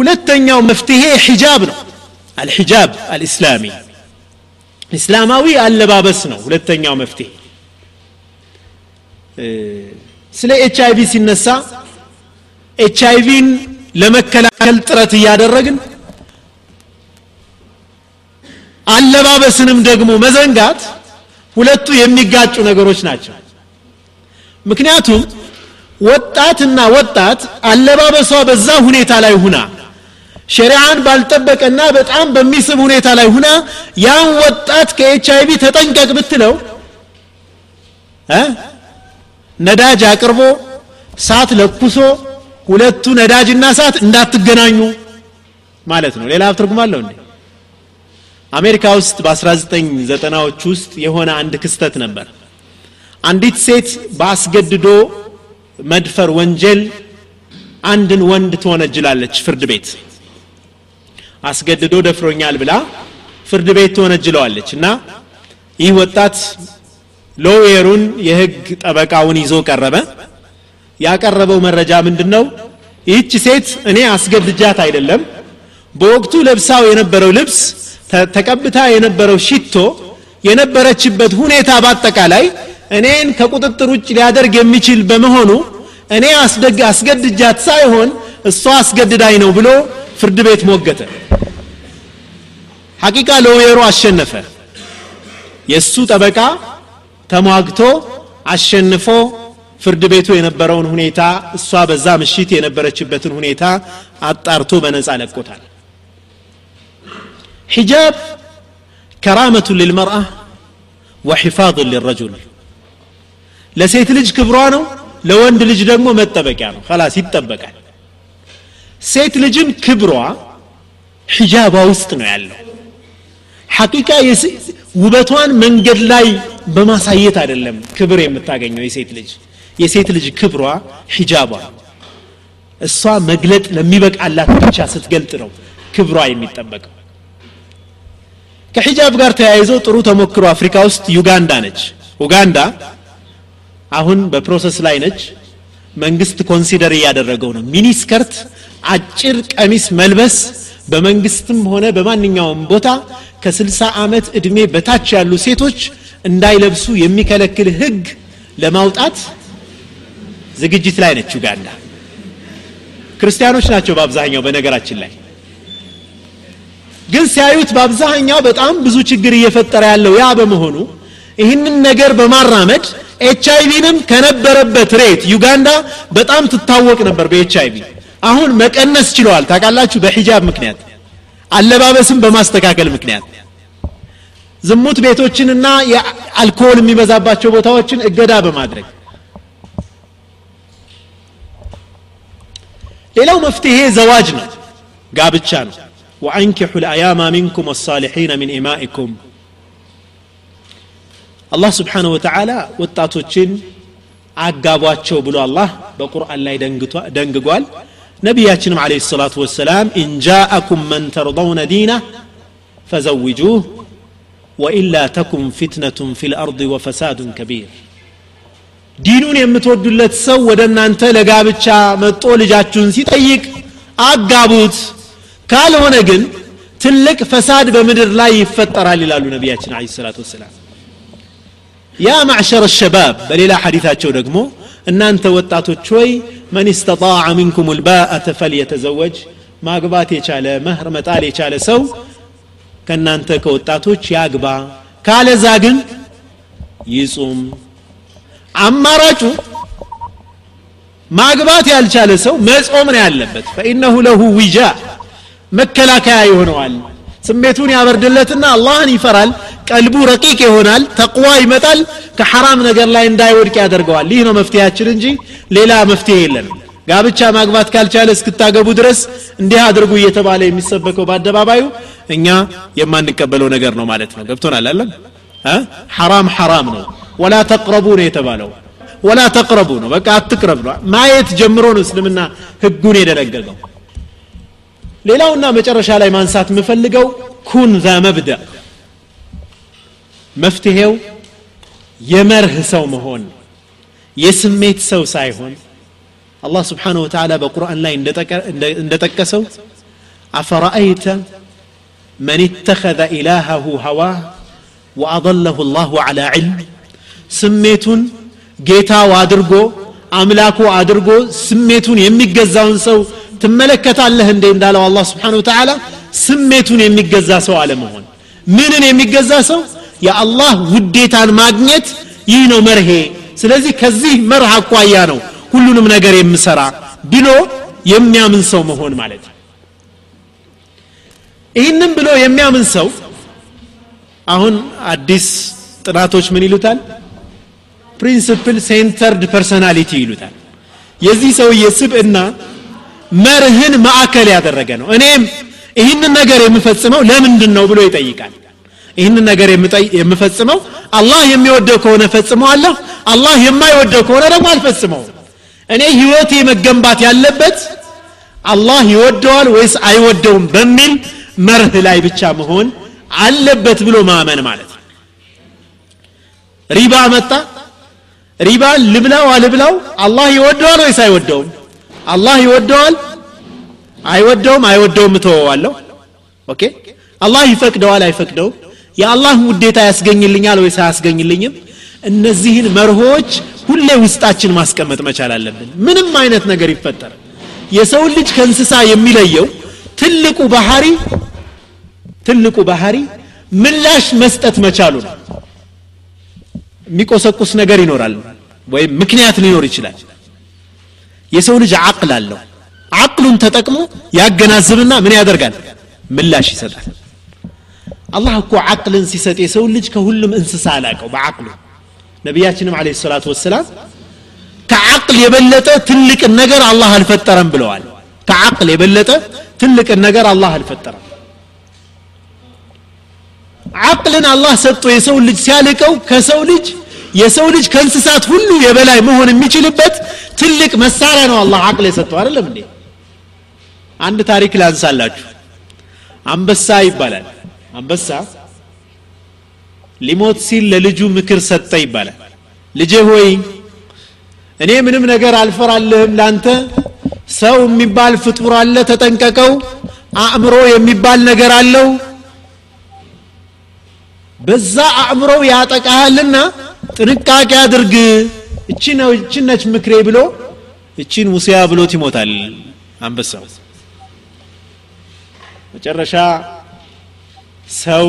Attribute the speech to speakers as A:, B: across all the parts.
A: ሁለተኛው መፍትሄ ሒጃብ ነው الحجاب الإسلامي እስላማዊ አለባበስ ነው ሁለተኛው መፍትሄ ስለ ኤች አይቪ ሲነሳ ኤች አይቪን ለመከላከል ጥረት እያደረግን አለባበስንም ደግሞ መዘንጋት ሁለቱ የሚጋጩ ነገሮች ናቸው። ምክንያቱም ወጣትና ወጣት አለባበሷ በዛ ሁኔታ ላይ ሁና ሸሪዓን ባልጠበቀና በጣም በሚስብ ሁኔታ ላይ ሁና ያን ወጣት ከኤች አይቪ ተጠንቀቅ ብትለው ነዳጅ አቅርቦ ሳት ለኩሶ ሁለቱ ነዳጅና ሳት እንዳትገናኙ ማለት ነው። ሌላ ትርጉም አለው እንዴ? አሜሪካ ውስጥ በ1990ዎች ውስጥ የሆነ አንድ ክስተት ነበር። አንዲት ሴት በአስገድዶ መድፈር ወንጀል አንድን ወንድ ትወነጅላለች ፍርድ ቤት አስገድዶ ደፍሮኛል ብላ ፍርድ ቤት ትወነጅለዋለች። እና ይህ ወጣት ሎዌሩን የህግ ጠበቃውን ይዞ ቀረበ። ያቀረበው መረጃ ምንድን ነው ይህች ሴት እኔ አስገድጃት አይደለም በወቅቱ ለብሳው የነበረው ልብስ ተቀብታ የነበረው ሽቶ የነበረችበት ሁኔታ በአጠቃላይ እኔን ከቁጥጥር ውጭ ሊያደርግ የሚችል በመሆኑ እኔ አስገድጃት ሳይሆን እሷ አስገድዳኝ ነው ብሎ ፍርድ ቤት ሞገተ። ሐቂቃ ሎየሩ አሸነፈ። የእሱ ጠበቃ ተሟግቶ አሸንፎ ፍርድ ቤቱ የነበረውን ሁኔታ እሷ በዛ ምሽት የነበረችበትን ሁኔታ አጣርቶ በነፃ ለቆታል። ሒጃብ ከራመቱ ልልመርአ ወሒፋظ ልረጁል ለሴት ልጅ ክብሯ ነው ለወንድ ልጅ ደግሞ መጠበቂያ ነው። ከላስ ይጠበቃል ሴት ልጅም ክብሯ ሒጃቧ ውስጥ ነው ያለው። ሐቂቃ ውበቷን መንገድ ላይ በማሳየት አይደለም ክብር የምታገኘው የሴት ልጅ። የሴት ልጅ ክብሯ ሒጃቧ እሷ መግለጥ ለሚበቃላት ብቻ ስትገልጥ ነው ክብሯ የሚጠበቀው። ከሒጃብ ጋር ተያይዞ ጥሩ ተሞክሮ አፍሪካ ውስጥ ዩጋንዳ ነች። ኡጋንዳ አሁን በ process ላይ ነች። መንግስት consider እያደረገው ነው። miniskirt አጭር ቀሚስ መልበስ በመንግስትም ሆነ በማንኛውም ቦታ ከ60 ዓመት ዕድሜ በታች ያሉ ሴቶች እንዳይለብሱ የሚከለክል ህግ ለማውጣት ዝግጅት ላይ ነች ዩጋንዳ። ክርስቲያኖች ናቸው በአብዛኛው በነገራችን ላይ። ግን ሲያዩት በአብዛኛው በጣም ብዙ ችግር እየፈጠረ ያለው ያ በመሆኑ ይህንን ነገር በማራመድ ኤች አይቪንም ከነበረበት rate ዩጋንዳ በጣም ትታወቅ ነበር በኤች አይቪ አሁን መቀነስ ችለዋል። ታውቃላችሁ? በሂጃብ ምክንያት አለባበስም በማስተካከል ምክንያት። ዝሙት ቤቶችንና የአልኮል የሚበዛባቸው ቦታዎችን እገዳ በማድረግ። ሌላው መፍትሄ ዘዋጅ ነው ጋብቻ ነው። ወአንኪሑ ልአያማ ሚንኩም ወሳሊሒነ ሚን ኢማኢኩም። አላህ ስብሓንሁ ወተዓላ ወጣቶችን አጋቧቸው ብሎ አላህ በቁርአን ላይ ደንግጓል ነቢያችንም عليه الصلاة والسلام إن جاءكم من ترضون دينه فزوجوه وإلا تكن فتنة في الأرض وفساد كبير ዲኑን የምትወዱለት ሰው ወደ እናንተ ለጋብቻ መጦ ልጃችሁን ሲጠይቅ አጋቡት ካልሆነ ግን ትልቅ ፈሳድ በምድር ላይ ይፈጠራል ይላሉ ነቢያችን عليه الصلاة والسلام يا معشر الشباب በሌላ ሐዲሳቸው ደግሞ እናንተ ወጣቶች ሆይ መን እስተጣዐ ሚንኩም ልባአተ ፈልየተዘወጅ ማግባት የቻለ መህር መጣል የቻለ ሰው ከእናንተ ከወጣቶች ያግባ ካለዛ ግን ይጹም። አማራጩ ማግባት ያልቻለ ሰው መጾም ነው ያለበት። ፈኢነሁ ለሁ ዊጃ መከላከያ ይሆነዋል። ስሜቱን ያበርድለትና አላህን ይፈራል ቀልቡ ረቂቅ ይሆናል ተቅዋ ይመጣል ከሐራም ነገር ላይ እንዳይወድቅ ያደርገዋል። ይህ ነው መፍትሄያችን እንጂ ሌላ መፍትሄ የለንም። ጋብቻ ማግባት ካልቻለ እስክታገቡ ድረስ እንዲህ አድርጉ እየተባለ የሚሰበከው በአደባባዩ እኛ የማንቀበለው ነገር ነው ማለት ነው። ገብቶናል አለም ሐራም ሐራም ነው። ወላ ተቅረቡ ነው የተባለው። ወላ ተቅረቡ ነው። በቃ አትቅረብ ነው። ማየት ጀምሮ ነው እስልምና ህጉን የደነገገው። ሌላውና መጨረሻ ላይ ማንሳት የምፈልገው ኩን ዛ መፍትሄው የመርህ ሰው መሆን የስሜት ሰው ሳይሆን አላህ ስብሓንሁ ወተላ በቁርአን ላይ እንደጠቀሰው አፈራአይተ መን እተኸذ ኢላሃሁ ሀዋህ ወአضለሁ ላሁ ዓላ ዕልም ስሜቱን ጌታው አድርጎ አምላኩ አድርጎ ስሜቱን የሚገዛውን ሰው ትመለከታለህ እንዴ እንዳለው አላህ سبحانه وتعالى ስሜቱን የሚገዛ ሰው አለመሆን ምንን የሚገዛ ሰው የአላህ ውዴታን ማግኘት ይህ ነው መርሄ። ስለዚህ ከዚህ መርህ አኳያ ነው ሁሉንም ነገር የምሰራ ብሎ የሚያምን ሰው መሆን ማለት ነው። ይህንም ብሎ የሚያምን ሰው አሁን አዲስ ጥናቶች ምን ይሉታል? principle centered personality ይሉታል። የዚህ ሰውዬ ስብዕና መርህን ማዕከል ያደረገ ነው። እኔም ይህንን ነገር የምፈጽመው ለምንድን ነው ብሎ ይጠይቃል ይህንን ነገር የምፈጽመው? አላህ የሚወደው ከሆነ ፈጽመዋለሁ? አላህ የማይወደው ከሆነ ደግሞ አልፈጽመውም። እኔ ህይወቴ መገንባት ያለበት አላህ ይወደዋል ወይስ አይወደውም በሚል መርህ ላይ ብቻ መሆን አለበት ብሎ ማመን ማለት ነው። ሪባ መጣ። ሪባ ልብላው አልብላው አላህ ይወደዋል ወይስ አይወደውም? አላህ ይወደዋል? አይወደውም? አይወደውም እተወዋለሁ። okay። አላህ ይፈቅደዋል? አይፈቅደውም የአላህን ውዴታ ያስገኝልኛል ወይስ አያስገኝልኝም? እነዚህን መርሆች ሁሌ ውስጣችን ማስቀመጥ መቻል አለብን። ምንም አይነት ነገር ይፈጠር። የሰውን ልጅ ከእንስሳ የሚለየው ትልቁ ባህሪ ትልቁ ባህሪ ምላሽ መስጠት መቻሉ ነው። የሚቆሰቁስ ነገር ይኖራል ወይም ምክንያት ሊኖር ይችላል። የሰው ልጅ አቅል አለው። አቅሉን ተጠቅሞ ያገናዝብና ምን ያደርጋል? ምላሽ ይሰጣል አላህ እኮ አቅልን ሲሰጥ የሰው ልጅ ከሁሉም እንስሳ አላቀው በአቅሉ ነቢያችንም አለ ሰላቱ ወሰላም ከአቅል የበለጠ ትልቅን ነገር አላህ አልፈጠረም ብለዋል። ከአቅል የበለጠ ትልቅን ነገር አላህ አልፈጠረም። አቅልን አላህ ሰጥቶ የሰው ልጅ ሲያልቀው ከሰው ልጅ የሰው ልጅ ከእንስሳት ሁሉ የበላይ መሆን የሚችልበት ትልቅ መሳሪያ ነው አላህ አቅል የሰጠው። አይደለም እንዴ? አንድ ታሪክ ላንሳላችሁ። አንበሳ ይባላል አንበሳ ሊሞት ሲል ለልጁ ምክር ሰጠ ይባላል። ልጄ ሆይ እኔ ምንም ነገር አልፈራልህም ላንተ። ሰው የሚባል ፍጡር አለ ተጠንቀቀው። አእምሮ የሚባል ነገር አለው። በዛ አእምሮ ያጠቃሃልና ጥንቃቄ አድርግ። እቺ ነው እቺ ነች ምክሬ ብሎ እቺን ሙሲያ ብሎት ይሞታል። አንበሳው መጨረሻ ሰው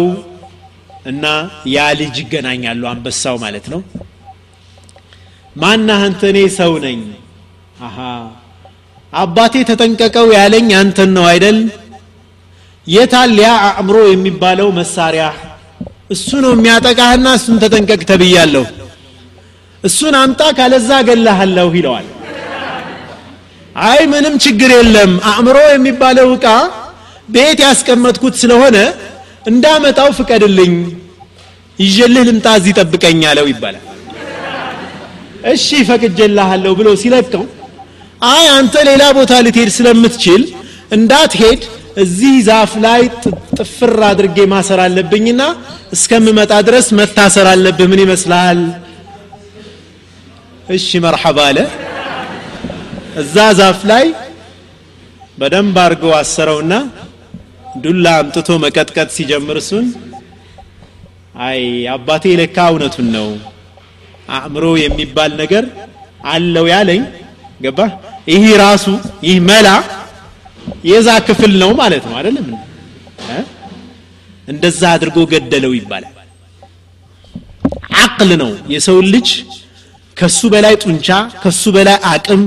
A: እና ያ ልጅ ይገናኛሉ አንበሳው ማለት ነው። ማናህ አንተ? እኔ ሰው ነኝ። አሃ አባቴ ተጠንቀቀው ያለኝ አንተን ነው አይደል? የታል ያ አእምሮ የሚባለው መሳሪያ? እሱ ነው የሚያጠቃህና እሱን ተጠንቀቅ ተብያለሁ። እሱን አምጣ ካለዛ ገላሃለሁ ይለዋል። አይ ምንም ችግር የለም። አእምሮ የሚባለው ዕቃ ቤት ያስቀመጥኩት ስለሆነ እንዳመጣው ፍቀድልኝ። ይዤልህ ልምጣ እዚህ ጠብቀኝ አለው ይባላል። እሺ ፈቅጀልሃለሁ ብሎ ሲለቀው አይ አንተ ሌላ ቦታ ልትሄድ ስለምትችል እንዳትሄድ እዚህ ዛፍ ላይ ጥፍር አድርጌ ማሰር አለብኝና እስከምመጣ ድረስ መታሰር አለብህ። ምን ይመስልሃል? እሺ መርሐባ አለ። እዛ ዛፍ ላይ በደንብ አድርገው አሰረውና ዱላ አምጥቶ መቀጥቀጥ ሲጀምር እሱን? አይ አባቴ ለካ እውነቱን ነው። አእምሮ የሚባል ነገር አለው ያለኝ። ገባ ይህ ራሱ ይህ መላ የዛ ክፍል ነው ማለት ነው። አይደለም እንደዛ አድርጎ ገደለው ይባላል። አቅል ነው። የሰው ልጅ ከሱ በላይ ጡንቻ ከሱ በላይ አቅም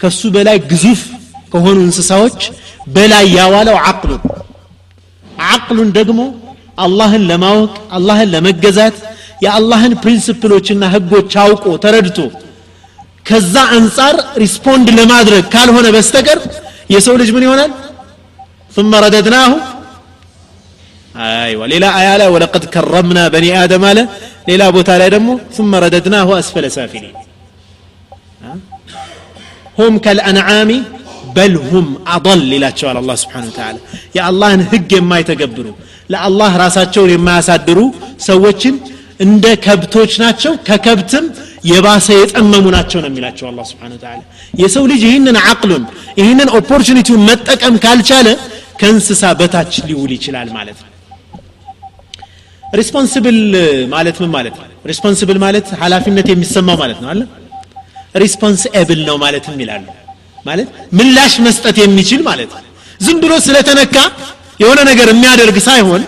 A: ከሱ በላይ ግዙፍ ከሆኑ እንስሳዎች በላይ ያዋለው አቅሉ አቅሉን ደግሞ አላህን ለማወቅ አላህን ለመገዛት የአላህን ፕሪንስፕሎችና ህጎች አውቆ ተረድቶ ከዛ አንጻር ሪስፖንድ ለማድረግ ካልሆነ በስተቀር የሰው ልጅ ምን ይሆናል ثم رددناه ايوه ሌላ አያ ላይ ወለቀድ ከረምና በኒ አደም አለ ሌላ ቦታ ላይ ደግሞ ثم رددناه اسفل سافلين هم كالانعام በልሁም አضል ይላቸዋል አላ ስብን ተላ የአላህን ህግ የማይተገብሩ ለአላህ ራሳቸውን የማያሳድሩ ሰዎችን እንደ ከብቶች ናቸው። ከከብትም የባሰ የጠመሙ ናቸው ነው የሚላቸው አላ ስብን ተላ የሰው ልጅ ይህንን አቅሉን ይህንን ኦፖርቹኒቲውን መጠቀም ካልቻለ ከእንስሳ በታች ሊውል ይችላል ማለት ነው። responsible ማለት ምን ማለት ነው? responsible ማለት ሀላፊነት የሚሰማው ማለት ነው አለ response ነው ማለትም ይላሉ። ማለት ምላሽ መስጠት የሚችል ማለት ዝም ብሎ ስለተነካ የሆነ ነገር የሚያደርግ ሳይሆን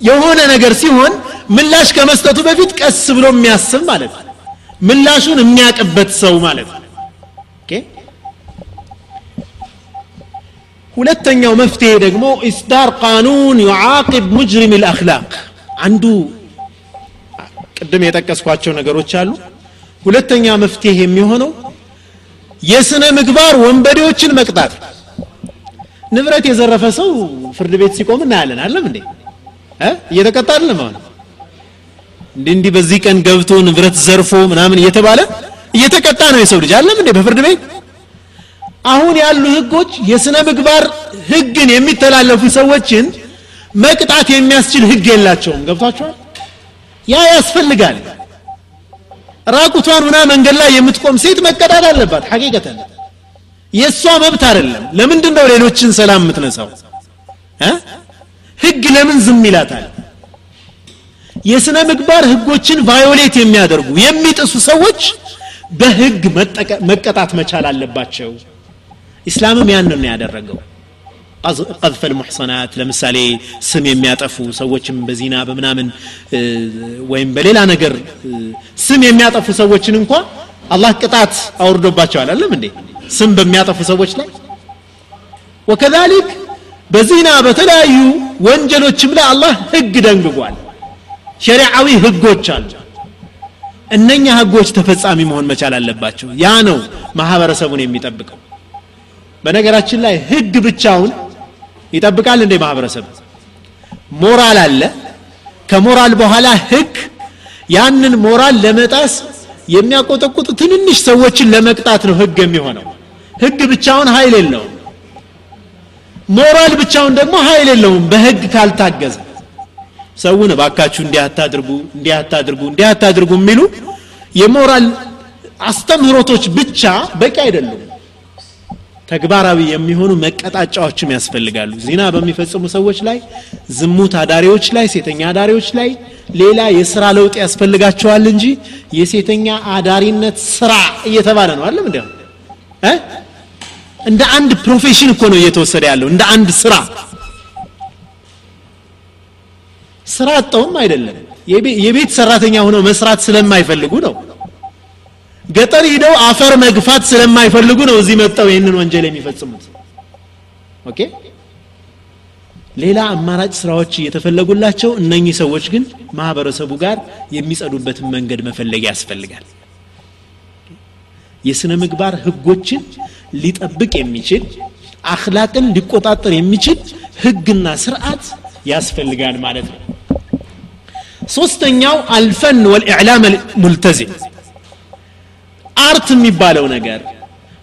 A: የሆነ ነገር ሲሆን ምላሽ ከመስጠቱ በፊት ቀስ ብሎ የሚያስብ ማለት ምላሹን የሚያቅበት ሰው ማለት ሁለተኛው መፍትሄ ደግሞ إصدار قانون يعاقب مجرم الأخلاق አንዱ ቅድም የጠቀስኳቸው ነገሮች አሉ። ሁለተኛ መፍትሄ የሚሆነው የስነ ምግባር ወንበዴዎችን መቅጣት። ንብረት የዘረፈ ሰው ፍርድ ቤት ሲቆም እናያለን። አለም እንዴ? እየተቀጣ አይደለም አሁን? እንዲህ በዚህ ቀን ገብቶ ንብረት ዘርፎ ምናምን እየተባለ እየተቀጣ ነው የሰው ልጅ። አለም እንዴ በፍርድ ቤት? አሁን ያሉ ህጎች የስነ ምግባር ህግን የሚተላለፉ ሰዎችን መቅጣት የሚያስችል ህግ የላቸውም። ገብቷቸዋል ያ ያስፈልጋል ራቁቷን ሁና መንገድ ላይ የምትቆም ሴት መቀጣት አለባት። ሐቂቀተን የእሷ መብት አይደለም። ለምንድን ነው ሌሎችን ሰላም የምትነሳው? ህግ ለምን ዝም ይላታል? የስነ ምግባር ህጎችን ቫዮሌት የሚያደርጉ የሚጥሱ ሰዎች በህግ መቀጣት መቻል አለባቸው። ኢስላምም ያንን ነው ያደረገው ቀዝፈ ልሙሕሰናት ለምሳሌ ስም የሚያጠፉ ሰዎችም በዚና በምናምን ወይም በሌላ ነገር ስም የሚያጠፉ ሰዎችን እንኳ አላህ ቅጣት አውርዶባቸዋል። አለም እንዴ? ስም በሚያጠፉ ሰዎች ላይ ወከዛሊክ በዚና በተለያዩ ወንጀሎችም ላይ አላህ ህግ ደንግጓል። ሸሪዓዊ ህጎች አሉ። እነኛ ህጎች ተፈጻሚ መሆን መቻል አለባቸው። ያ ነው ማህበረሰቡን የሚጠብቀው። በነገራችን ላይ ህግ ብቻውን ይጠብቃል እንዴ ማህበረሰብ? ሞራል አለ። ከሞራል በኋላ ህግ ያንን ሞራል ለመጣስ የሚያቆጠቁጡ ትንንሽ ሰዎችን ለመቅጣት ነው ህግ የሚሆነው። ህግ ብቻውን ኃይል የለውም። ሞራል ብቻውን ደግሞ ኃይል የለውም በህግ ካልታገዘ። ሰውን እባካችሁ እንዲህ አታድርጉ እንዲህ አታድርጉ እንዲህ የሚሉ የሞራል አስተምህሮቶች ብቻ በቂ አይደሉም ተግባራዊ የሚሆኑ መቀጣጫዎችም ያስፈልጋሉ። ዚና በሚፈጽሙ ሰዎች ላይ ዝሙት አዳሪዎች ላይ ሴተኛ አዳሪዎች ላይ ሌላ የስራ ለውጥ ያስፈልጋቸዋል እንጂ የሴተኛ አዳሪነት ስራ እየተባለ ነው። አለም እንዲያው እንደ አንድ profession እኮ ነው እየተወሰደ ያለው። እንደ አንድ ስራ ስራ አጠውም አይደለም። የቤት ሰራተኛ ሆነው መስራት ስለማይፈልጉ ነው ገጠር ሂደው አፈር መግፋት ስለማይፈልጉ ነው እዚህ መጥተው ይህንን ወንጀል የሚፈጽሙት። okay? ሌላ አማራጭ ስራዎች እየተፈለጉላቸው እነኚህ ሰዎች ግን ማህበረሰቡ ጋር የሚጸዱበትን መንገድ መፈለግ ያስፈልጋል። የስነ ምግባር ህጎችን ሊጠብቅ የሚችል أخلاق ን ሊቆጣጠር የሚችል ህግና ስርዓት ያስፈልጋል ማለት ነው። ሶስተኛው الفن والإعلام ملتزم art የሚባለው ነገር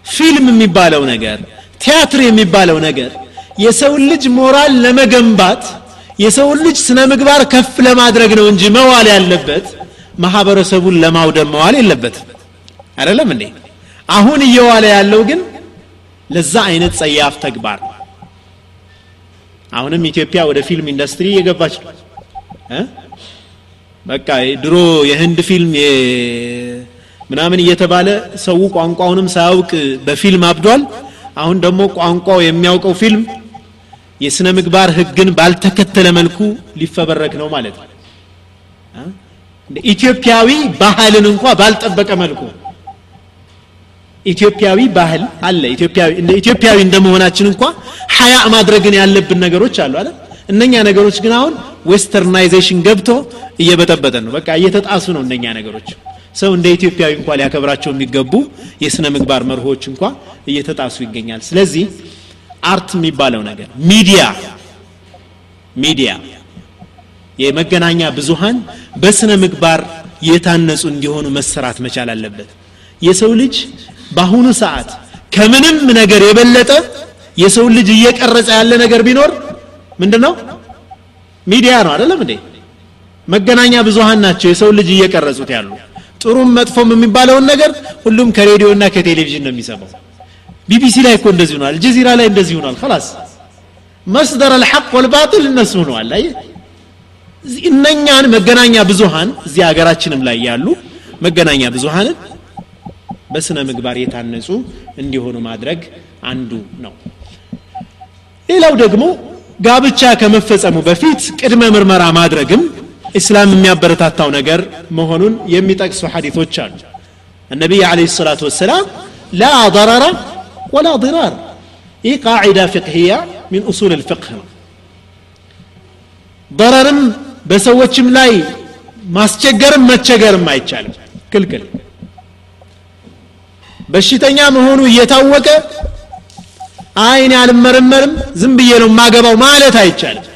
A: ፊልም የሚባለው ነገር ቲያትር የሚባለው ነገር የሰውን ልጅ ሞራል ለመገንባት የሰውን ልጅ ስነ ምግባር ከፍ ለማድረግ ነው እንጂ መዋል ያለበት ማህበረሰቡን ለማውደም መዋል የለበትም። አይደለም እንዴ? አሁን እየዋለ ያለው ግን ለዛ አይነት ጸያፍ ተግባር አሁንም ኢትዮጵያ ወደ ፊልም ኢንዱስትሪ እየገባች ነው። በቃ ድሮ የህንድ ፊልም ምናምን እየተባለ ሰው ቋንቋውንም ሳያውቅ በፊልም አብዷል። አሁን ደግሞ ቋንቋው የሚያውቀው ፊልም የስነ ምግባር ህግን ባልተከተለ መልኩ ሊፈበረክ ነው ማለት ነው። ኢትዮጵያዊ ባህልን እንኳ ባልጠበቀ መልኩ ኢትዮጵያዊ ባህል አለ። ኢትዮጵያዊ እንደ ኢትዮጵያዊ እንደመሆናችን እንኳ ሀያ ማድረግን ያለብን ነገሮች አሉ አይደል? እነኛ ነገሮች ግን አሁን westernization ገብቶ እየበጠበጠ ነው። በቃ እየተጣሱ ነው እነኛ ነገሮች ሰው እንደ ኢትዮጵያዊ እንኳ ሊያከብራቸው የሚገቡ የስነ ምግባር መርሆች እንኳ እየተጣሱ ይገኛል። ስለዚህ art የሚባለው ነገር ሚዲያ ሚዲያ የመገናኛ ብዙሃን በስነ ምግባር የታነጹ እንዲሆኑ መሰራት መቻል አለበት። የሰው ልጅ በአሁኑ ሰዓት ከምንም ነገር የበለጠ የሰው ልጅ እየቀረጸ ያለ ነገር ቢኖር ምንድነው? ሚዲያ ነው አይደለም እንዴ? መገናኛ ብዙሃን ናቸው የሰው ልጅ እየቀረጹት ያሉ ጥሩም መጥፎም የሚባለውን ነገር ሁሉም ከሬዲዮና ከቴሌቪዥን ነው የሚሰማው ቢቢሲ ላይ እኮ እንደዚህ ሆኗል አልጀዚራ ላይ እንደዚህ ሆኗል خلاص መስደር አልሐቅ ወልባጢል እነሱ ሆነዋል አይ እነኛን መገናኛ ብዙሃን እዚህ ሀገራችንም ላይ ያሉ መገናኛ ብዙሃንን በስነ ምግባር የታነጹ እንዲሆኑ ማድረግ አንዱ ነው ሌላው ደግሞ ጋብቻ ከመፈጸሙ በፊት ቅድመ ምርመራ ማድረግም እስላም የሚያበረታታው ነገር መሆኑን የሚጠቅሱ ሐዲቶች አሉ። النبي عليه الصلاة والسلام لا ضرر ولا ضرار ይህ ቃዒዳ ፍቅህያ ሚን ኡሱል ልፍቅህ ነው። ضرርም በሰዎችም ላይ ማስቸገርም መቸገርም አይቻልም። ክልክል። በሽተኛ መሆኑ እየታወቀ አይን አልመረመርም ዝም ብዬ ነው ማገባው ማለት አይቻልም።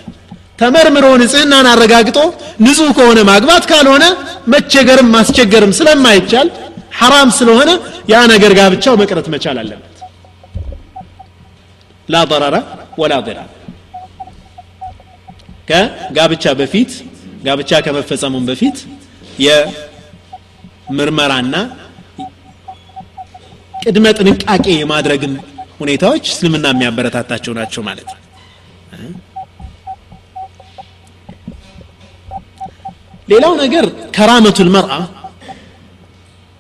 A: ተመርምሮ ንጽህናን አረጋግጦ ንጹህ ከሆነ ማግባት ካልሆነ መቸገርም ማስቸገርም ስለማይቻል ሐራም ስለሆነ ያ ነገር ጋብቻው መቅረት መቻል አለበት። ላ ضረረ ወላ ضራር ከጋብቻ በፊት ጋብቻ ከመፈጸሙም በፊት የምርመራና ቅድመ ጥንቃቄ የማድረግን ሁኔታዎች እስልምና የሚያበረታታቸው ናቸው ማለት ነው ሌላው ነገር ከራመቱል መርአ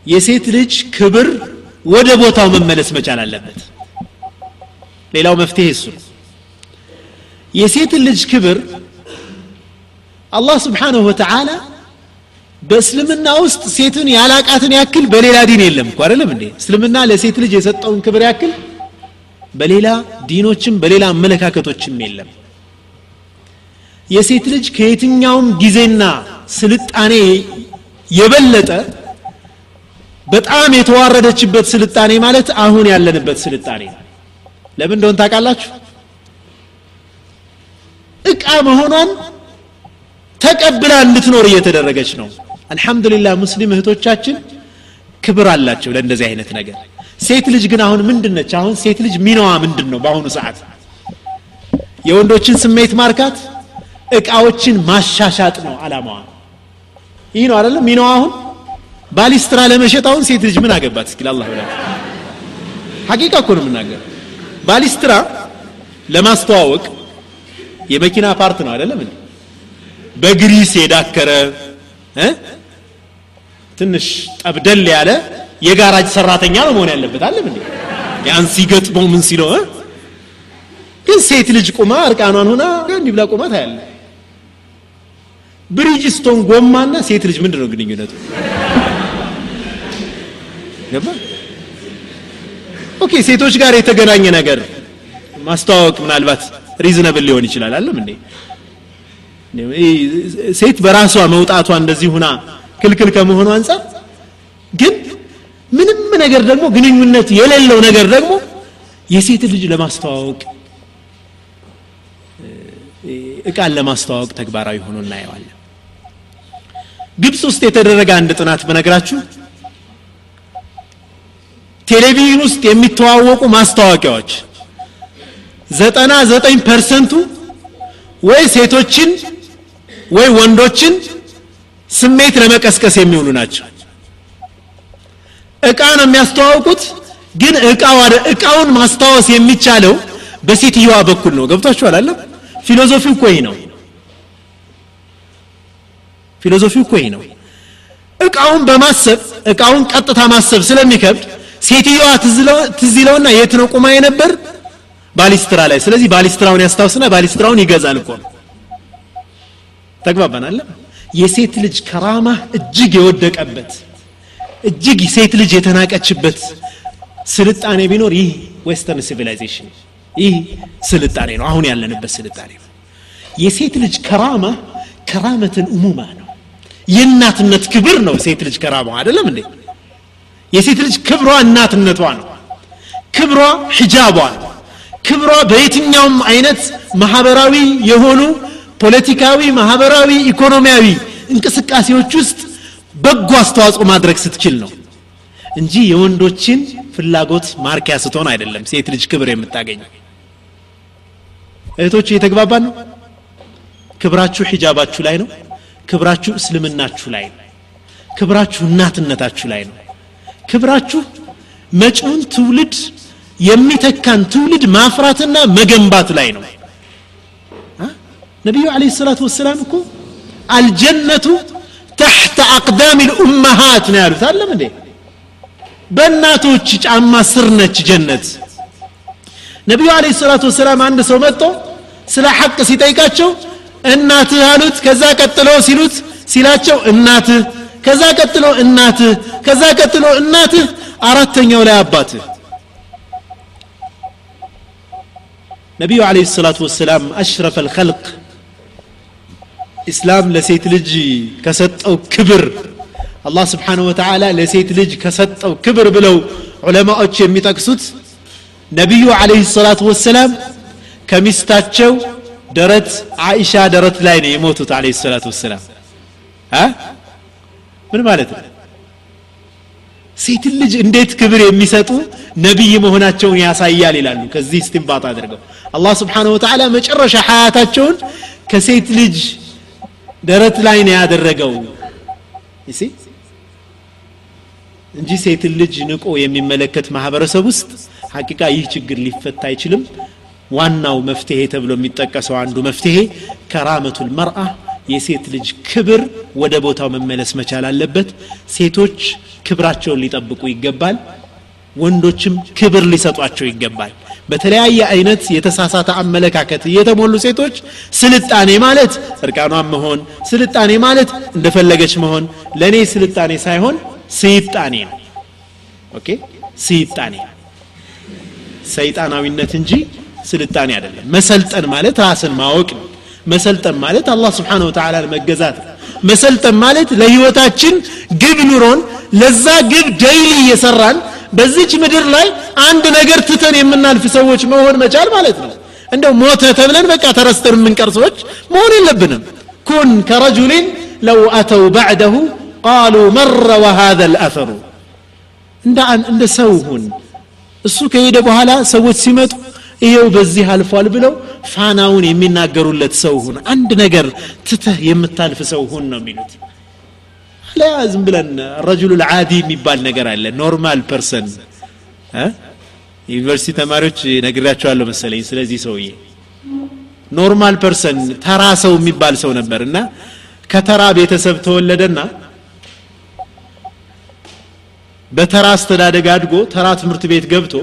A: የሴት ልጅ ክብር ወደ ቦታው መመለስ መቻል አለበት። ሌላው መፍትሄ እሱ የሴትን ልጅ ክብር አላህ ስብሓንሁ ወተዓላ በእስልምና ውስጥ ሴትን ያላቃትን ያክል በሌላ ዲን የለም እኮ አይደለም እንዴ? እስልምና ለሴት ልጅ የሰጠውን ክብር ያክል በሌላ ዲኖችም በሌላ አመለካከቶችም የለም የሴት ልጅ ከየትኛውም ጊዜና ስልጣኔ የበለጠ በጣም የተዋረደችበት ስልጣኔ ማለት አሁን ያለንበት ስልጣኔ ለምን እንደሆን ታውቃላችሁ? እቃ መሆኗን ተቀብላ እንድትኖር እየተደረገች ነው። አልহামዱሊላህ ሙስሊም እህቶቻችን ክብር አላቸው ለእንደዚህ አይነት ነገር። ሴት ልጅ ግን አሁን ምንድነች? አሁን ሴት ልጅ ሚናዋ ምንድን ነው በአሁኑ ሰዓት? የወንዶችን ስሜት ማርካት እቃዎችን ማሻሻጥ ነው አላማዋ ይህ ነው አይደለም? ሚናዋ አሁን? ባሌስትራ ለመሸጥ አሁን ሴት ልጅ ምን አገባት? እስኪ አላህ ብላ ሐቂቃ እኮ ነው የምናገር። ባሌስትራ ለማስተዋወቅ የመኪና part ነው አይደለም እንዴ? በግሪስ የዳከረ ትንሽ ጠብደል ያለ የጋራጅ ሰራተኛ ነው መሆን ያለበት አይደለም እንዴ? ያን ሲገጥመው ምን ሲለው ግን ሴት ልጅ ቁማ እርቃኗን ሆና እንዲህ ብላ ቁማ ታያለ ብሪጅስቶን ጎማና ሴት ልጅ ምንድን ነው ግንኙነቱ? ገባ okay ሴቶች ጋር የተገናኘ ነገር ማስተዋወቅ ምናልባት reasonable ሊሆን ይችላል። አይደለም እንዴ? ሴት በራሷ መውጣቷ እንደዚህ ሁና ክልክል ከመሆኑ አንጻር ግን ምንም ነገር ደግሞ ግንኙነት የሌለው ነገር ደግሞ የሴት ልጅ ለማስተዋወቅ እቃን ለማስተዋወቅ ተግባራዊ ሆኖ እናየዋለን ግብፅ ውስጥ የተደረገ አንድ ጥናት በነግራችሁ ቴሌቪዥን ውስጥ የሚተዋወቁ ማስታወቂያዎች ዘጠና ዘጠኝ percent ኡ ወይ ሴቶችን ወይ ወንዶችን ስሜት ለመቀስቀስ የሚውሉ ናቸው። እቃ ነው የሚያስተዋውቁት ግን እቃው እቃውን ማስታወስ የሚቻለው በሴትየዋ በኩል ነው። ገብቷችኋል አለም ፊሎዞፊው እኮ ይህ ነው ፊሎዞፊው እኮ ይህ ነው። እቃውን በማሰብ እቃውን ቀጥታ ማሰብ ስለሚከብድ ሴትየዋ ትዝ ይለውና የት ነው ቁማ የነበር? ባሊስትራ ላይ። ስለዚህ ባሊስትራውን ያስታውስና ባሊስትራውን ይገዛል እኮ። ተግባባናል የሴት ልጅ ከራማ እጅግ የወደቀበት እጅግ ሴት ልጅ የተናቀችበት ስልጣኔ ቢኖር ይህ western civilization ይህ ስልጣኔ ነው። አሁን ያለንበት ስልጣኔ ነው። የሴት ልጅ ከራማ كرامة الأمومة ነው የእናትነት ክብር ነው ሴት ልጅ ከራማ አይደለም እንዴ? የሴት ልጅ ክብሯ እናትነቷ ነው። ክብሯ ሒጃቧ ነው። ክብሯ በየትኛውም አይነት ማህበራዊ የሆኑ ፖለቲካዊ ማህበራዊ ኢኮኖሚያዊ እንቅስቃሴዎች ውስጥ በጎ አስተዋጽኦ ማድረግ ስትችል ነው እንጂ የወንዶችን ፍላጎት ማርኪያ ስትሆን አይደለም ሴት ልጅ ክብር የምታገኘው። እህቶች እየተግባባን ነው? ክብራችሁ ሒጃባችሁ ላይ ነው ክብራችሁ እስልምናችሁ ላይ ነው። ክብራችሁ እናትነታችሁ ላይ ነው። ክብራችሁ መጪውን ትውልድ የሚተካን ትውልድ ማፍራትና መገንባት ላይ ነው። ነቢዩ አለ ሰላቱ ወሰላም እኮ አልጀነቱ ተሕተ አቅዳሚ ልኡመሃት ነው ያሉት። አለም እንዴ? በእናቶች ጫማ ስር ነች ጀነት። ነቢዩ አለ ሰላቱ ወሰላም አንድ ሰው መጥቶ ስለ ሐቅ ሲጠይቃቸው እናትህ አሉት ከዛ ቀጥሎ ሲሉት ሲላቸው እናትህ ከዛ ቀጥሎ እናትህ ከዛ ቀጥሎ እናትህ አራተኛው ላይ አባትህ ነቢዩ አለ ሰላቱ ወሰላም አሽረፈ ልከልቅ ኢስላም ለሴት ልጅ ከሰጠው ክብር አላህ ስብሓን ወተዓላ ለሴት ልጅ ከሰጠው ክብር ብለው ዑለማዎች የሚጠቅሱት ነቢዩ አለህ ሰላቱ ወሰላም ከሚስታቸው ደረት አይሻ ደረት ላይ ነው የሞቱት አለህ ሰላቱ ወሰላም። ምን ማለት ነው? ሴትን ልጅ እንዴት ክብር የሚሰጡ ነቢይ መሆናቸውን ያሳያል ይላሉ። ከዚህ እስትንባጥ አድርገው አላህ ስብሓን ወተዓላ መጨረሻ ሀያታቸውን ከሴት ልጅ ደረት ላይ ነው ያደረገው። እንጂ ሴትን ልጅ ንቆ የሚመለከት ማህበረሰብ ውስጥ ሐቂቃ ይህ ችግር ሊፈታ አይችልም ዋናው መፍትሄ ተብሎ የሚጠቀሰው አንዱ መፍትሄ كرامة المرأة የሴት ልጅ ክብር ወደ ቦታው መመለስ መቻል አለበት። ሴቶች ክብራቸውን ሊጠብቁ ይገባል ወንዶችም ክብር ሊሰጧቸው ይገባል። በተለያየ አይነት የተሳሳተ አመለካከት የተሞሉ ሴቶች ስልጣኔ ማለት እርቃኗን መሆን ስልጣኔ ማለት እንደፈለገች መሆን ለእኔ ስልጣኔ ሳይሆን ስይጣኔ ነው። okay? ስይጣኔ ሰይጣናዊነት እንጂ ስልጣኔ አይደለም። መሰልጠን ማለት ራስን ማወቅ ነው። መሰልጠን ማለት አላ ስብሓን ወተላ መገዛት ነው። መሰልጠን ማለት ለህይወታችን ግብ ኑሮን ለዛ ግብ ደይሊ እየሰራን በዚች ምድር ላይ አንድ ነገር ትተን የምናልፍ ሰዎች መሆን መቻል ማለት ነው። እንደው ሞተ ተብለን በቃ ተረስተን የምንቀር ሰዎች መሆን የለብንም። ኩን ከረጁሊን ለው አተው ባዕደሁ ቃሉ መረ ወሃذ ልአፈሩ እንደ ሰው ሁን። እሱ ከሄደ በኋላ ሰዎች ሲመጡ ይሄው በዚህ አልፏል ብለው ፋናውን የሚናገሩለት ሰው ሁን። አንድ ነገር ትተህ የምታልፍ ሰው ሁን ነው የሚሉት። አለያ ዝም ብለን رجل عادي የሚባል ነገር አለ። normal person ዩኒቨርሲቲ ተማሪዎች ነግራቸዋለሁ መሰለኝ ስለዚህ ሰውዬ። normal person ተራ ሰው የሚባል ሰው ነበር እና ከተራ ቤተሰብ ተወለደና በተራ አስተዳደግ አድጎ ተራ ትምህርት ቤት ገብቶ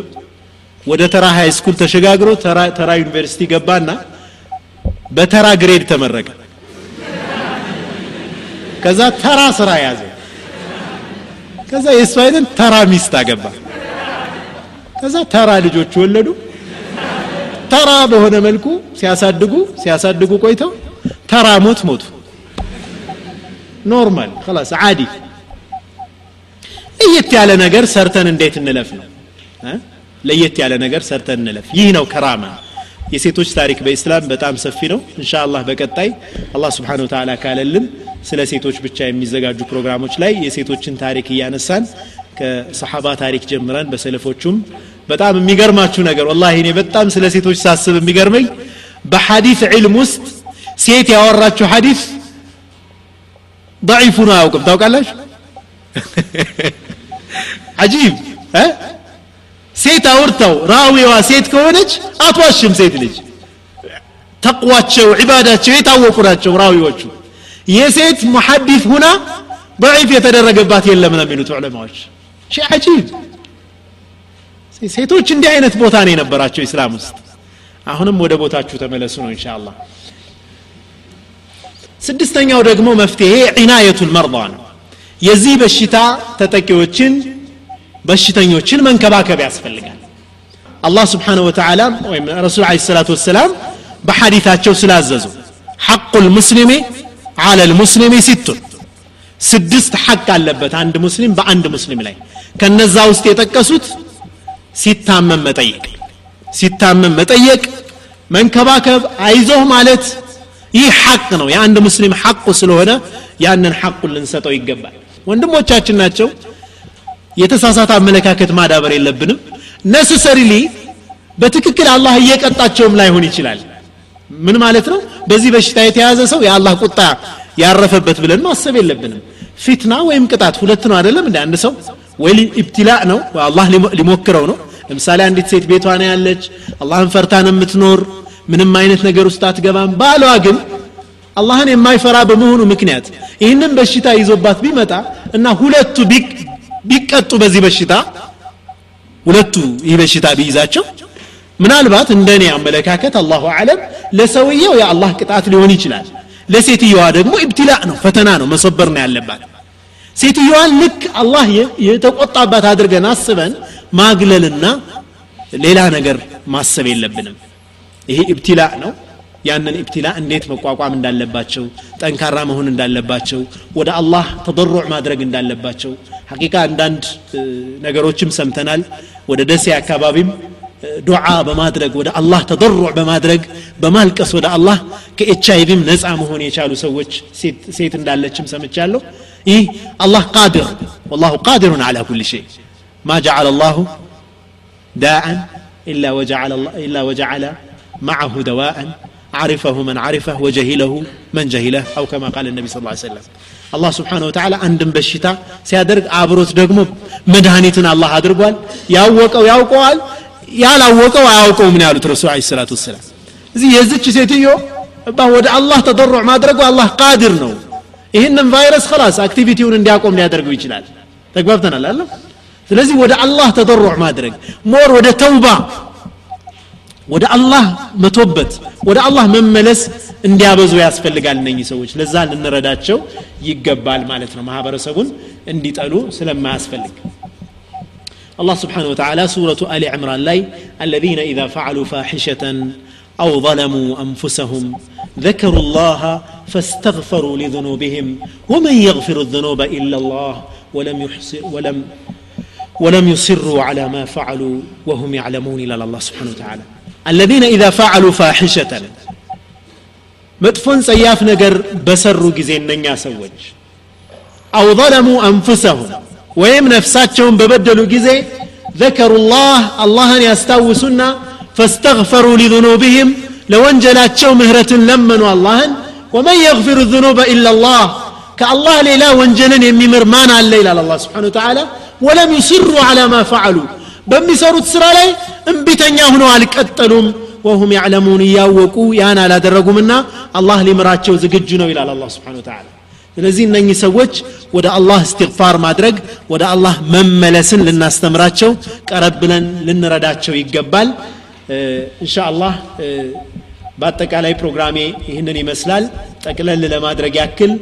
A: ወደ ተራ ሃይ ስኩል ተሸጋግሮ ተራ ዩኒቨርሲቲ ገባና በተራ ግሬድ ተመረቀ ከዛ ተራ ስራ ያዘ ከዛ የእሱ አይነት ተራ ሚስት አገባ ከዛ ተራ ልጆች ወለዱ ተራ በሆነ መልኩ ሲያሳድጉ ሲያሳድጉ ቆይተው ተራ ሞት ሞቱ ኖርማል خلاص አዲ ለየት ያለ ነገር ሰርተን እንዴት እንለፍ ነው ለየት ያለ ነገር ሰርተን እንለፍ ይህ ነው ከራማ የሴቶች ታሪክ በኢስላም በጣም ሰፊ ነው ኢንሻአላህ በቀጣይ አላህ Subhanahu Wa Ta'ala ካለልን ስለ ሴቶች ብቻ የሚዘጋጁ ፕሮግራሞች ላይ የሴቶችን ታሪክ እያነሳን ከሰሓባ ታሪክ ጀምረን በሰለፎቹም በጣም የሚገርማችሁ ነገር ወላሂ እኔ በጣም ስለ ሴቶች ሳስብ የሚገርመኝ በሐዲስ ዕልም ውስጥ ሴት ያወራችሁ ሐዲስ ضعيف ነው አያውቅም ታውቃላችሁ አጂብ ሴት አውርተው ራዊዋ ሴት ከሆነች አትዋሽም ሴት ልጅ ተቅዋቸው ዒባዳቸው የታወቁ ናቸው ራዊዎቹ የሴት ሙሐዲስ ሁና ضعيف የተደረገባት የለም ነው የሚሉት ዑለማዎች ሺ አጂብ ሴቶች እንዲህ አይነት ቦታ ነው የነበራቸው ኢስላም ውስጥ አሁንም ወደ ቦታችሁ ተመለሱ ነው ኢንሻአላህ ስድስተኛው ደግሞ መፍትሄ ዒናየቱል መርዳ ነው የዚህ በሽታ ተጠቂዎችን በሽተኞችን መንከባከብ ያስፈልጋል። አላህ ስብሓንሁ ወተዓላ ወይም ረሱል ለ ሰላት ወሰላም በሐዲታቸው ስላዘዙ ሐቁ ልሙስሊሜ አለ ልሙስሊሜ ሲቱን ስድስት ሐቅ አለበት አንድ ሙስሊም በአንድ ሙስሊም ላይ። ከነዛ ውስጥ የጠቀሱት ሲታመም መጠየቅ ሲታመም መጠየቅ መንከባከብ አይዞህ ማለት ይህ ሐቅ ነው። የአንድ ሙስሊም ሐቁ ስለሆነ ያንን ሐቁን ልንሰጠው ይገባል። ወንድሞቻችን ናቸው የተሳሳተ አመለካከት ማዳበር የለብንም። ነሰሰሪሊ በትክክል አላህ እየቀጣቸውም ላይሆን ይችላል። ምን ማለት ነው? በዚህ በሽታ የተያዘ ሰው የአላህ ቁጣ ያረፈበት ብለን ማሰብ የለብንም። ፊትና ወይም ቅጣት ሁለት ነው አይደለም እንደ አንድ ሰው ወይ ኢብትላእ ነው አላህ ሊሞክረው ነው። ለምሳሌ አንዲት ሴት ቤቷ ነው ያለች አላህን ፈርታ ነው የምትኖር ምንም አይነት ነገር ውስጥ አትገባም። ባሏ ግን አላህን የማይፈራ በመሆኑ ምክንያት ይህንን በሽታ ይዞባት ቢመጣ እና ሁለቱ ቢቀጡ በዚህ በሽታ ሁለቱ ይህ በሽታ ቢይዛቸው ምናልባት እንደኔ አመለካከት አላሁ አለም ለሰውየው የአላህ ቅጣት ሊሆን ይችላል። ለሴትየዋ ደግሞ ኢብትላእ ነው ፈተና ነው መሰበር ነው ያለባት። ሴትየዋን ልክ አላህ የተቆጣባት አድርገን አስበን ማግለልና ሌላ ነገር ማሰብ የለብንም። ይሄ ኢብትላእ ነው ያንን ኢብትላ እንዴት መቋቋም እንዳለባቸው ጠንካራ መሆን እንዳለባቸው ወደ አላህ ተضرع ማድረግ እንዳለባቸው ሐቂቃ አንዳንድ ነገሮችም ሰምተናል ወደ ደሴ አካባቢም ዱዓ በማድረግ ወደ አላህ ተضرع በማድረግ በማልቀስ ወደ አላህ ከኤች አይቪም ነፃ መሆን የቻሉ ሰዎች ሴት እንዳለችም ሰምቻለሁ ይህ አላህ ቃድር ወላሁ ቃድሩን አላ ኩል ሸይ ማ ጀዓለ አላሁ ዳአን إلا وجعل, الله إلا وجعل معه دواء عرفه من عرفه وجهله من جهله أو كما قال النبي صلى الله عليه وسلم. الله سبحانه وتعالى أندم بشتا سيادرق عبروت دقم مدهانيتنا الله أدرقوال ياوك أو ياوكوال يا لاوك أو ياوكو من يالو ترسو عليه الصلاة والسلام. زي يزدك سيتيو باود الله تضرع ما درق الله قادر نو. إهن فيروس خلاص أكتيفيتي ون ندياكم ندرق ويجلال تقبلتنا لا لا سلزي ود الله تضرع ما درق مور ود توبة ወደ አላህ መቶበት ወደ አላህ መመለስ እንዲያበዙ ያስፈልጋል እነኚህ ሰዎች ለዛ ልንረዳቸው ይገባል ማለት ነው ማህበረሰቡን እንዲጠሉ ስለማያስፈልግ الله سبحانه وتعالى سورة آل عمران لاي الذين إذا فعلوا فاحشة أو ظلموا أنفسهم ذكروا الله فاستغفروا لذنوبهم ومن يغفر الذنوب إلا الله ولم يحصر ولم ولم يصروا على ما فعلوا وهم يعلمون إلى الله سبحانه وتعالى الذين إذا فعلوا فاحشة مدفن سياف نجر بسروا جزين نيا سوج أو ظلموا أنفسهم ويم نفساتهم ببدلوا جزي ذكروا الله الله يستوسنا فاستغفروا لذنوبهم لو انجلاتشو مهرة لمنوا الله ومن يغفر الذنوب إلا الله كالله ليلا وانجلن يميمر مانا الليل على الله سبحانه وتعالى ولم يصروا على ما فعلوا በሚሰሩት ስራ ላይ እምቢተኛ ሆነው አልቀጠሉም። ወሁም ያዕለሙን እያወቁ ያን አላደረጉምና አላህ ሊምራቸው ዝግጁ ነው ይላል አላ ስብን ተላ ስለዚህ እነኚህ ሰዎች ወደ አላህ እስትግፋር ማድረግ ወደ አላህ መመለስን ልናስተምራቸው ቀረብ ብለን ልንረዳቸው ይገባል። እንሻ አላህ በአጠቃላይ ፕሮግራሜ ይህንን ይመስላል። ጠቅለል ለማድረግ ያክል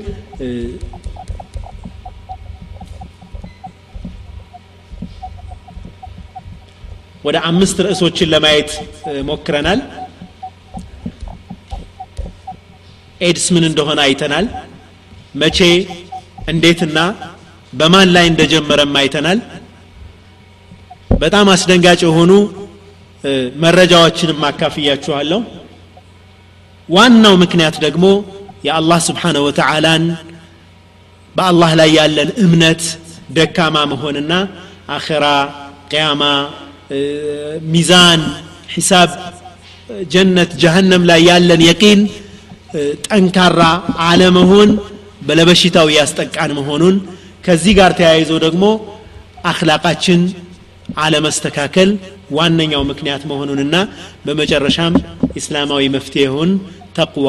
A: ወደ አምስት ርዕሶችን ለማየት ሞክረናል። ኤድስ ምን እንደሆነ አይተናል። መቼ እንዴትና በማን ላይ እንደጀመረም አይተናል። በጣም አስደንጋጭ የሆኑ መረጃዎችንም አካፍያችኋለሁ። ዋናው ምክንያት ደግሞ የአላህ ስብሓነ ወተዓላን በአላህ ላይ ያለን እምነት ደካማ መሆንና አኸራ ቅያማ ሚዛን ሒሳብ ጀነት ጀሃነም ላይ ያለን የቂን ጠንካራ አለመሆን በለበሽታው ያስጠቃን መሆኑን። ከዚህ ጋር ተያይዞ ደግሞ አክላቃችን አለመስተካከል ዋነኛው ምክንያት መሆኑንና በመጨረሻም ኢስላማዊ መፍትሄውን ተቅዋ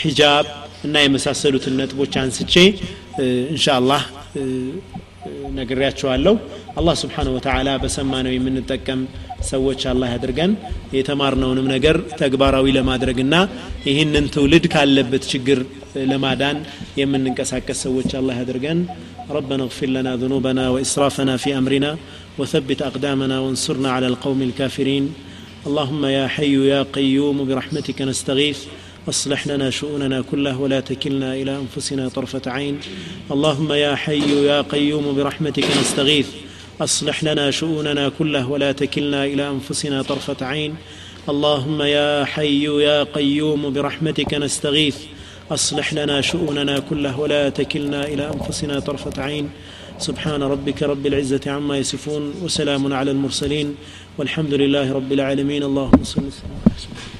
A: ሒጃብ እና የመሳሰሉትን ነጥቦች አንስቼ እንሻ አላህ ነግሬያቸዋለሁ አላህ ስብሓንሁ ወተዓላ በሰማነው የምንጠቀም ሰዎች አላህ ያድርገን የተማርነውንም ነገር ተግባራዊ ለማድረግና ይህንን ትውልድ ካለበት ችግር ለማዳን የምንንቀሳቀስ ሰዎች አላህ ያድርገን ربنا اغفر لنا ذنوبنا وإسرافنا في أمرنا وثبت أقدامنا وانصرنا على القوم الكافرين اللهم يا حي يا قيوم برحمتك نستغيث اصلح لنا شؤوننا كلها ولا تكلنا إلى أنفسنا طرفة عين. اللهم يا حي يا قيوم برحمتك نستغيث. أصلح لنا شؤوننا كلها ولا تكلنا إلى أنفسنا طرفة عين. اللهم يا حي يا قيوم برحمتك نستغيث. أصلح لنا شؤوننا كلها ولا تكلنا إلى أنفسنا طرفة عين. سبحان ربك رب العزة عما يصفون وسلام على المرسلين. والحمد لله رب العالمين. اللهم صل وسلم.